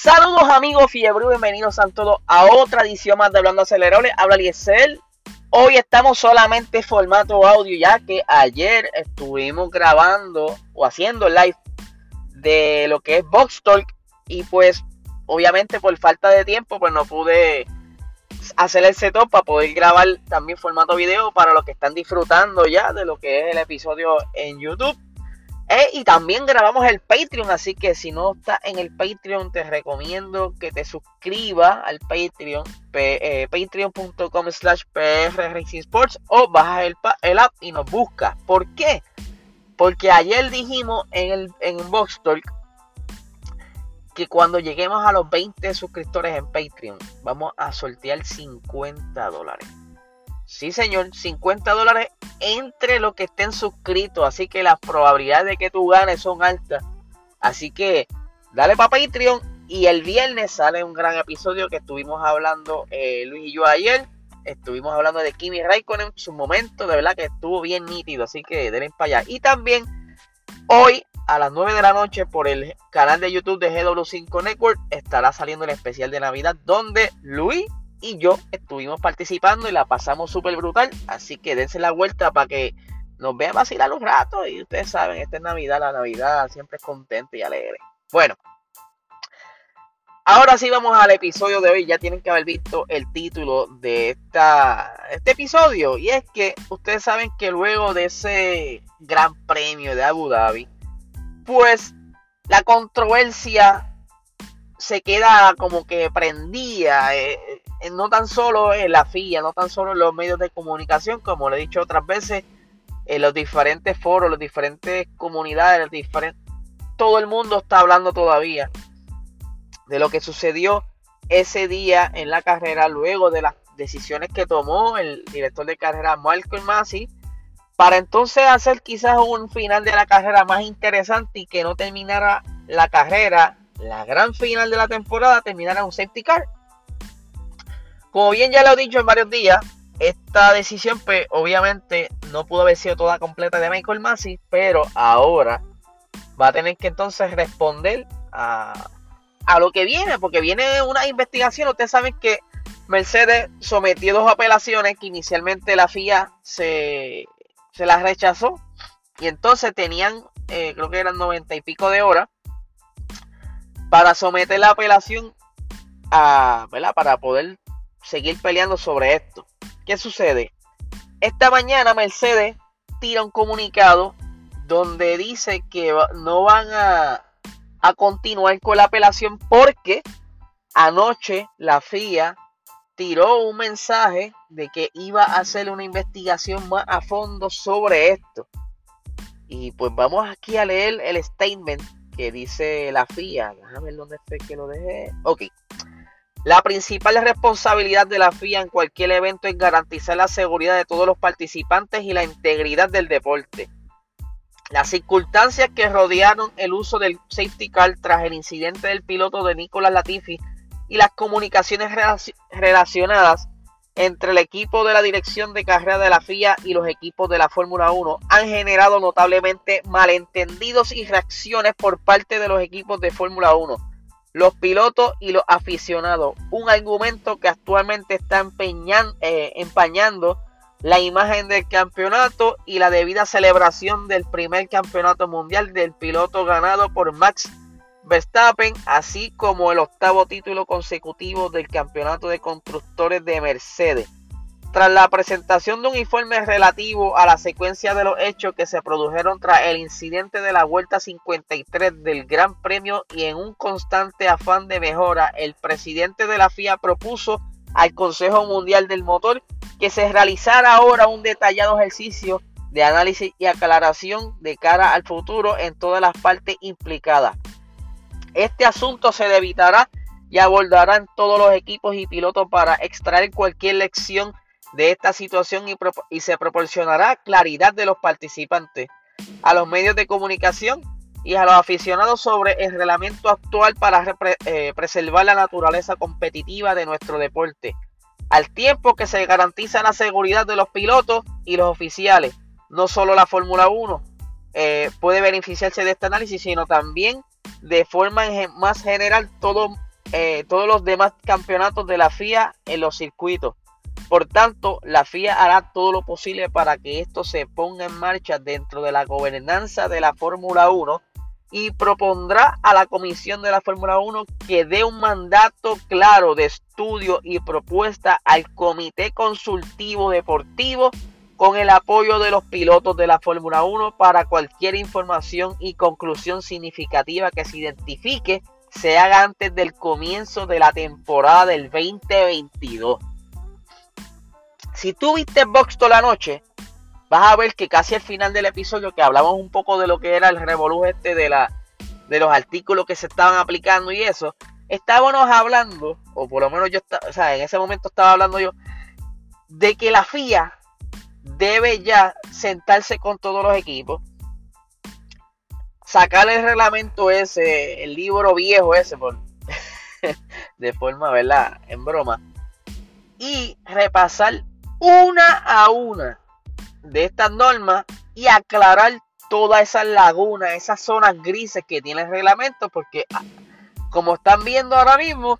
Saludos amigos fiebre, bienvenidos a todos a otra edición más de Hablando Acelerable. Habla Liesel. Hoy estamos solamente formato audio ya que ayer estuvimos grabando o haciendo live de lo que es Box Talk y pues obviamente por falta de tiempo pues no pude hacer el setup para poder grabar también formato video para los que están disfrutando ya de lo que es el episodio en YouTube. Eh, y también grabamos el Patreon, así que si no estás en el Patreon, te recomiendo que te suscribas al Patreon, eh, patreon.com slash Sports o bajas el, el, app y nos buscas. ¿Por qué? Porque ayer dijimos en el en Box Talk que cuando lleguemos a los 20 suscriptores en Patreon, vamos a sortear 50 dólares. Sí, señor, 50 dólares entre los que estén suscritos. Así que las probabilidades de que tú ganes son altas. Así que dale para Patreon. Y el viernes sale un gran episodio que estuvimos hablando eh, Luis y yo ayer. Estuvimos hablando de Kimi Raikkonen en su momento. De verdad que estuvo bien nítido. Así que denle para allá. Y también hoy a las 9 de la noche por el canal de YouTube de GW5 Network estará saliendo el especial de Navidad donde Luis y yo estuvimos participando y la pasamos súper brutal. Así que dense la vuelta para que nos vean vacilar un rato. Y ustedes saben, esta es Navidad, la Navidad siempre es contenta y alegre. Bueno, ahora sí vamos al episodio de hoy. Ya tienen que haber visto el título de esta, este episodio. Y es que ustedes saben que luego de ese gran premio de Abu Dhabi, pues la controversia se queda como que prendía. Eh, no tan solo en la FIA, no tan solo en los medios de comunicación, como lo he dicho otras veces, en los diferentes foros, las diferentes comunidades, diferentes, todo el mundo está hablando todavía de lo que sucedió ese día en la carrera, luego de las decisiones que tomó el director de carrera Malcolm Massey, para entonces hacer quizás un final de la carrera más interesante y que no terminara la carrera, la gran final de la temporada, terminara un safety car. Como bien ya lo he dicho en varios días, esta decisión, pues obviamente no pudo haber sido toda completa de Michael Massey, pero ahora va a tener que entonces responder a, lo que viene, porque viene una investigación. Ustedes saben que Mercedes sometió dos apelaciones que inicialmente la FIA se, se las rechazó y entonces tenían, eh, creo que eran noventa y pico de horas para someter la apelación a, ¿verdad? Para poder seguir peleando sobre esto. ¿Qué sucede? Esta mañana Mercedes tira un comunicado donde dice que no van a, a continuar con la apelación porque anoche la FIA tiró un mensaje de que iba a hacer una investigación más a fondo sobre esto. Y pues vamos aquí a leer el statement que dice la FIA. Déjame ver dónde fue que lo dejé. Ok. La principal responsabilidad de la FIA en cualquier evento es garantizar la seguridad de todos los participantes y la integridad del deporte. Las circunstancias que rodearon el uso del safety car tras el incidente del piloto de Nicolas Latifi y las comunicaciones relacionadas entre el equipo de la dirección de carrera de la FIA y los equipos de la Fórmula 1 han generado notablemente malentendidos y reacciones por parte de los equipos de Fórmula 1 los pilotos y los aficionados. Un argumento que actualmente está eh, empañando la imagen del campeonato y la debida celebración del primer campeonato mundial del piloto ganado por Max Verstappen, así como el octavo título consecutivo del campeonato de constructores de Mercedes. Tras la presentación de un informe relativo a la secuencia de los hechos que se produjeron tras el incidente de la Vuelta 53 del Gran Premio y en un constante afán de mejora, el presidente de la FIA propuso al Consejo Mundial del Motor que se realizara ahora un detallado ejercicio de análisis y aclaración de cara al futuro en todas las partes implicadas. Este asunto se debitará y abordará en todos los equipos y pilotos para extraer cualquier lección de esta situación y, se proporcionará claridad de los participantes, a los medios de comunicación y a los aficionados sobre el reglamento actual para eh, preservar la naturaleza competitiva de nuestro deporte, al tiempo que se garantiza la seguridad de los pilotos y los oficiales. No solo la Fórmula 1 eh, puede beneficiarse de este análisis, sino también de forma más general eh, todos los demás campeonatos de la FIA en los circuitos. Por tanto, la FIA hará todo lo posible para que esto se ponga en marcha dentro de la gobernanza de la Fórmula 1 y propondrá a la comisión de la Fórmula 1 que dé un mandato claro de estudio y propuesta al Comité Consultivo Deportivo con el apoyo de los pilotos de la Fórmula 1 para cualquier información y conclusión significativa que se identifique se haga antes del comienzo de la temporada del 2022. Si tú viste Box toda la noche, vas a ver que casi al final del episodio que hablamos un poco de lo que era el revolú este de la de los artículos que se estaban aplicando y eso, estábamos hablando, o por lo menos yo o sea, en ese momento estaba hablando yo, de que la FIA debe ya sentarse con todos los equipos, sacar el reglamento ese, el libro viejo ese, por, de forma, ¿verdad? En broma, y repasar una a una de estas normas y aclarar todas esas lagunas, esas zonas grises que tiene el reglamento, porque ah, como están viendo ahora mismo,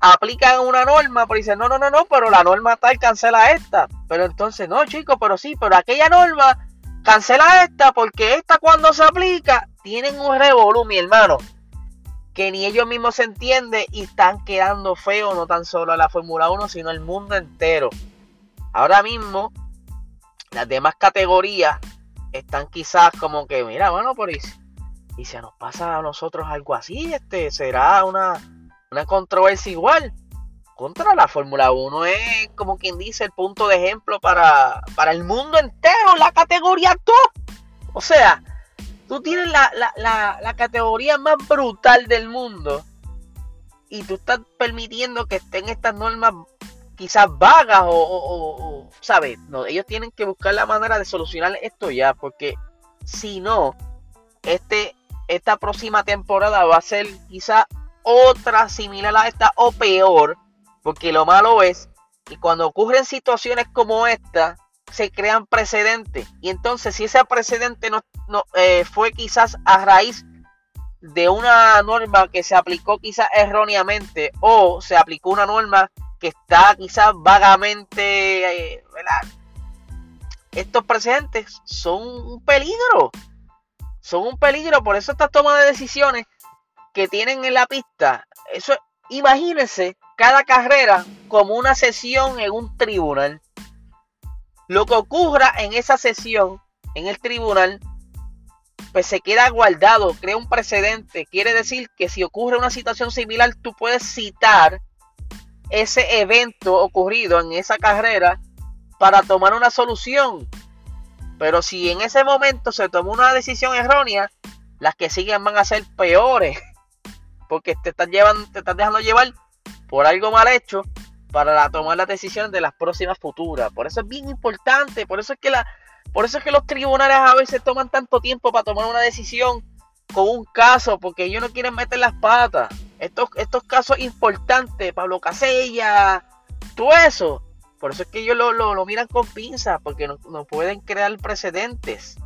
aplican una norma, pero dicen, no, no, no, no, pero la norma tal cancela esta. Pero entonces, no, chicos, pero sí, pero aquella norma cancela esta, porque esta cuando se aplica, tienen un revolú, hermano, que ni ellos mismos se entienden y están quedando feos, no tan solo a la Fórmula 1, sino el mundo entero. Ahora mismo, las demás categorías están quizás como que, mira, bueno, por y, y se nos pasa a nosotros algo así, este, será una, una controversia igual. Contra la Fórmula 1 es como quien dice el punto de ejemplo para, para el mundo entero, la categoría top. O sea, tú tienes la, la, la categoría más brutal del mundo y tú estás permitiendo que estén estas normas quizás vagas o, ¿sabes? No, ellos tienen que buscar la manera de solucionar esto ya, porque si no, este, esta próxima temporada va a ser quizás otra similar a esta o peor, porque lo malo es que cuando ocurren situaciones como esta, se crean precedentes. Y entonces, si ese precedente no, no eh, fue quizás a raíz de una norma que se aplicó quizás erróneamente o se aplicó una norma que está quizás vagamente, eh, Estos precedentes son un peligro. Son un peligro. Por eso estas tomas de decisiones que tienen en la pista. Eso, imagínense cada carrera como una sesión en un tribunal. Lo que ocurra en esa sesión, en el tribunal, pues se queda guardado, crea un precedente. Quiere decir que si ocurre una situación similar, tú puedes citar ese evento ocurrido en esa carrera para tomar una solución. Pero si en ese momento se tomó una decisión errónea, las que siguen van a ser peores. Porque te están, llevando, te están dejando llevar por algo mal hecho para tomar las decisiones de las próximas futuras. Por eso es bien importante. Por eso es que, la, por eso es que los tribunales a veces toman tanto tiempo para tomar una decisión con un caso. Porque ellos no quieren meter las patas estos, estos casos importantes, Pablo Casella, todo eso. Por eso es que ellos lo, miran con pinza, porque no, pueden crear precedentes.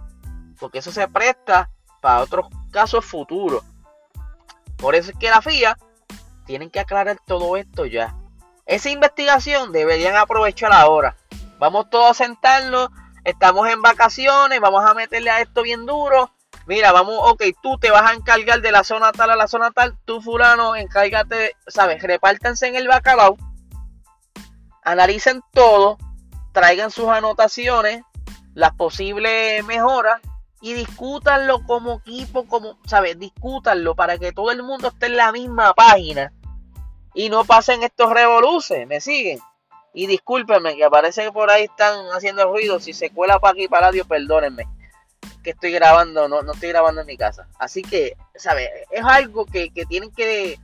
Porque eso se presta para otros casos futuros. Por eso es que la FIA tienen que aclarar todo esto ya. Esa investigación deberían aprovechar ahora. Vamos todos a sentarnos, estamos en vacaciones, vamos a meterle a esto bien duro mira, vamos, ok, tú te vas a encargar de la zona tal a la zona tal, tú fulano, encárgate, ¿sabes? Repártanse en el bacalao, analicen todo, traigan sus anotaciones, las posibles mejoras y discútanlo como equipo, como, ¿sabes? Discútanlo para que todo el mundo esté en la misma página y no pasen estos revoluces, ¿me siguen? Y discúlpenme que parece que por ahí están haciendo ruido, si se cuela para aquí para Dios, perdónenme que estoy grabando, no, no estoy grabando en mi casa. Así que, ¿sabes? Es algo que, tienen que,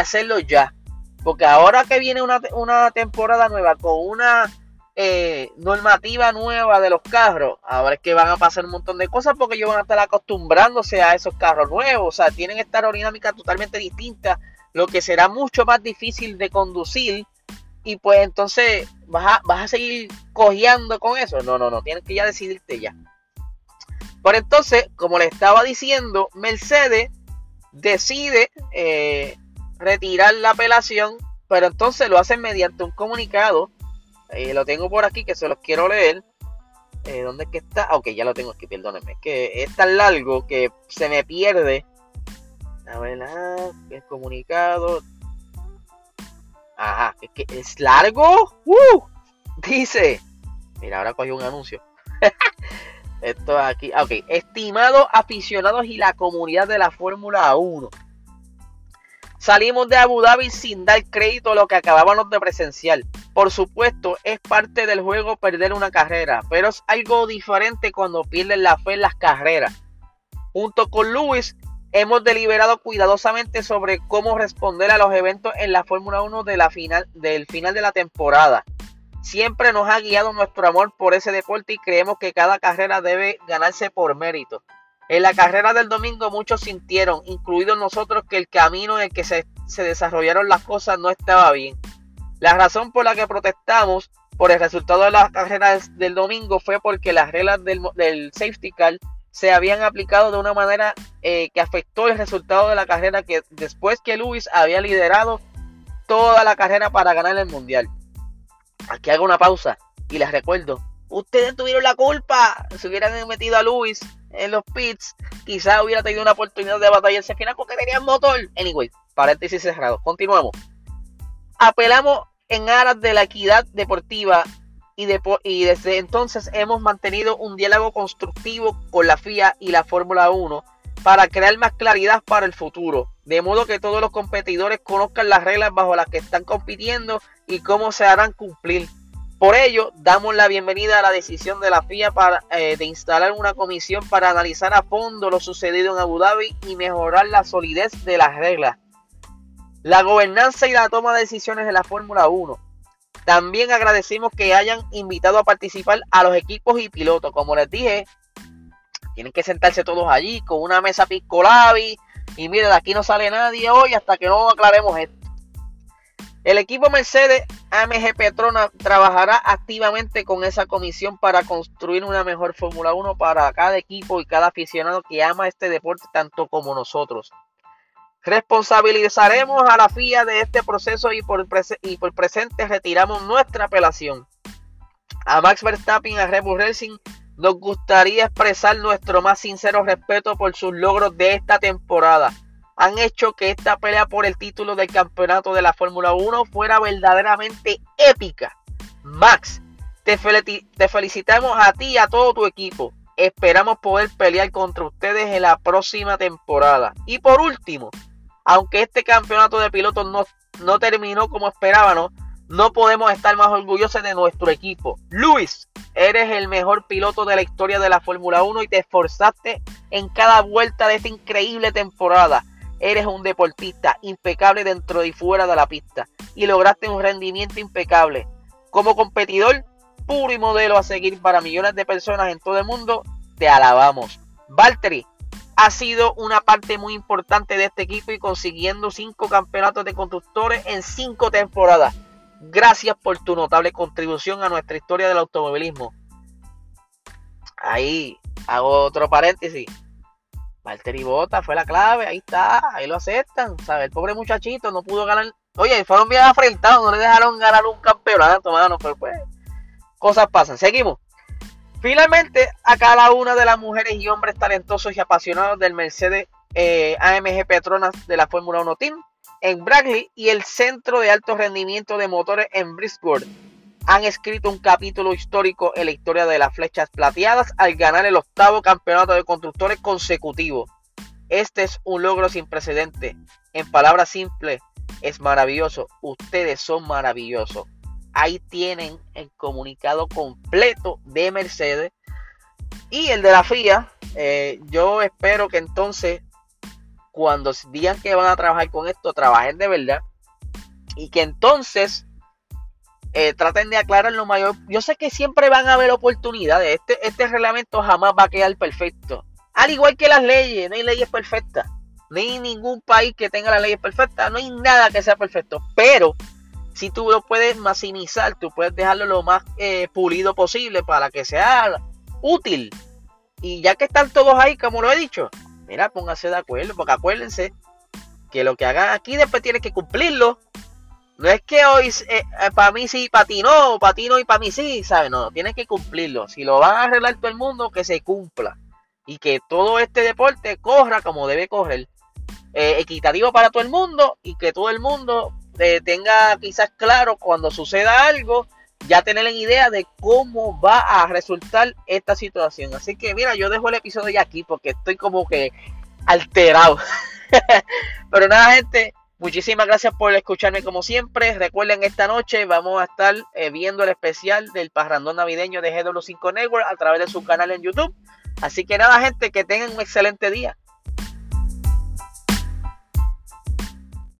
hacerlo ya. Porque ahora que viene una, temporada nueva con una eh, normativa nueva de los carros, ahora es que van a pasar un montón de cosas porque ellos van a estar acostumbrándose a esos carros nuevos. O sea, tienen esta aerodinámica totalmente distinta, lo que será mucho más difícil de conducir. Y pues entonces vas a, vas a seguir cojeando con eso. No, no, no, tienes que ya decidirte ya. Por entonces, como le estaba diciendo, Mercedes decide eh, retirar la apelación, pero entonces lo hacen mediante un comunicado. Eh, lo tengo por aquí que se los quiero leer. Eh, ¿Dónde es que está? Ah, ok, ya lo tengo aquí, perdónenme. Es que es tan largo que se me pierde. A ver, ah, el comunicado. Ajá, es que es largo. ¡Uh! Dice. Mira, ahora cogió un anuncio. Esto aquí. Ah, ok. Estimados aficionados y la comunidad de la Fórmula 1. Salimos de Abu Dhabi sin dar crédito a lo que acabábamos de presenciar. Por supuesto, es parte del juego perder una carrera, pero es algo diferente cuando pierden la fe en las carreras. Junto con Lewis, hemos deliberado cuidadosamente sobre cómo responder a los eventos en la Fórmula 1 de la final, del final de la temporada. Siempre nos ha guiado nuestro amor por ese deporte y creemos que cada carrera debe ganarse por mérito. En la carrera del domingo muchos sintieron, incluidos nosotros, que el camino en el que se, desarrollaron las cosas no estaba bien. La razón por la que protestamos por el resultado de la carrera del domingo fue porque las reglas del, safety car se habían aplicado de una manera eh, que afectó el resultado de la carrera que después que Luis había liderado toda la carrera para ganar el mundial. Aquí hago una pausa y les recuerdo, ustedes tuvieron la culpa, se hubieran metido a Luis en los pits, quizás hubiera tenido una oportunidad de batallarse al final porque tenía motor. Anyway, paréntesis cerrado. Continuamos. Apelamos en aras de la equidad deportiva y, y desde entonces hemos mantenido un diálogo constructivo con la FIA y la Fórmula 1 para crear más claridad para el futuro, de modo que todos los competidores conozcan las reglas bajo las que están compitiendo y cómo se harán cumplir. Por ello, damos la bienvenida a la decisión de la FIA para, eh, de instalar una comisión para analizar a fondo lo sucedido en Abu Dhabi y mejorar la solidez de las reglas. La gobernanza y la toma de decisiones de la Fórmula 1. También agradecimos que hayan invitado a participar a los equipos y pilotos. Como les dije, tienen que sentarse todos allí con una mesa piscolabi. Y miren, de aquí no sale nadie hoy hasta que no aclaremos esto. El equipo Mercedes AMG Petrona trabajará activamente con esa comisión para construir una mejor Fórmula 1 para cada equipo y cada aficionado que ama este deporte tanto como nosotros. Responsabilizaremos a la FIA de este proceso y por, y presente retiramos nuestra apelación. A Max Verstappen a Red Bull Racing nos gustaría expresar nuestro más sincero respeto por sus logros de esta temporada han hecho que esta pelea por el título del campeonato de la Fórmula 1 fuera verdaderamente épica. Max, te, felicitamos a ti y a todo tu equipo. Esperamos poder pelear contra ustedes en la próxima temporada. Y por último, aunque este campeonato de pilotos no, no terminó como esperábamos, podemos estar más orgullosos de nuestro equipo. Luis, eres el mejor piloto de la historia de la Fórmula 1 y te esforzaste en cada vuelta de esta increíble temporada. Eres un deportista impecable dentro y fuera de la pista y lograste un rendimiento impecable. Como competidor puro y modelo a seguir para millones de personas en todo el mundo, te alabamos. Valtteri ha sido una parte muy importante de este equipo y consiguiendo cinco campeonatos de constructores en cinco temporadas. Gracias por tu notable contribución a nuestra historia del automovilismo. Ahí hago otro paréntesis. Valtteri Bota fue la clave, ahí está, ahí lo aceptan, ¿sabes? El pobre muchachito no pudo ganar. Oye, fueron bien afrentados, no le dejaron ganar un campeonato, mano, pero pues, cosas pasan. Seguimos. Finalmente, a cada una de las mujeres y hombres talentosos y apasionados del Mercedes eh, AMG Petronas de la Fórmula 1 Team en Brackley y el Centro de Alto Rendimiento de Motores en Bridgeport han escrito un capítulo histórico en la historia de las flechas plateadas al ganar el octavo campeonato de constructores consecutivo. Este es un logro sin precedente. En palabras simples, es maravilloso. Ustedes son maravillosos. Ahí tienen el comunicado completo de Mercedes y el de la FIA. Eh, yo espero que entonces, cuando digan que van a trabajar con esto, trabajen de verdad. Y que entonces eh, traten de aclarar lo mayor. Yo sé que siempre van a haber oportunidades. Este, este reglamento jamás va a quedar perfecto. Al igual que las leyes, no hay leyes perfectas. No hay ningún país que tenga las leyes perfectas. No hay nada que sea perfecto. Pero si tú lo puedes maximizar, tú puedes dejarlo lo más eh, pulido posible para que sea útil. Y ya que están todos ahí, como lo he dicho, mira, pónganse de acuerdo. Porque acuérdense que lo que hagan aquí después tienen que cumplirlo. No es que hoy eh, eh, para mí sí, para ti no, para ti no y para mí sí, ¿sabes? No, tienes que cumplirlo. Si lo van a arreglar todo el mundo, que se cumpla. Y que todo este deporte corra como debe correr. Eh, equitativo para todo el mundo y que todo el mundo tenga quizás claro cuando suceda algo, ya tener en idea de cómo va a resultar esta situación. Así que mira, yo dejo el episodio ya aquí porque estoy como que alterado. Pero nada, gente, muchísimas gracias por escucharme como siempre. Recuerden, esta noche vamos a estar eh, viendo el especial del parrandón navideño de GW5 Network a través de su canal en YouTube. Así que nada, gente, que tengan un excelente día.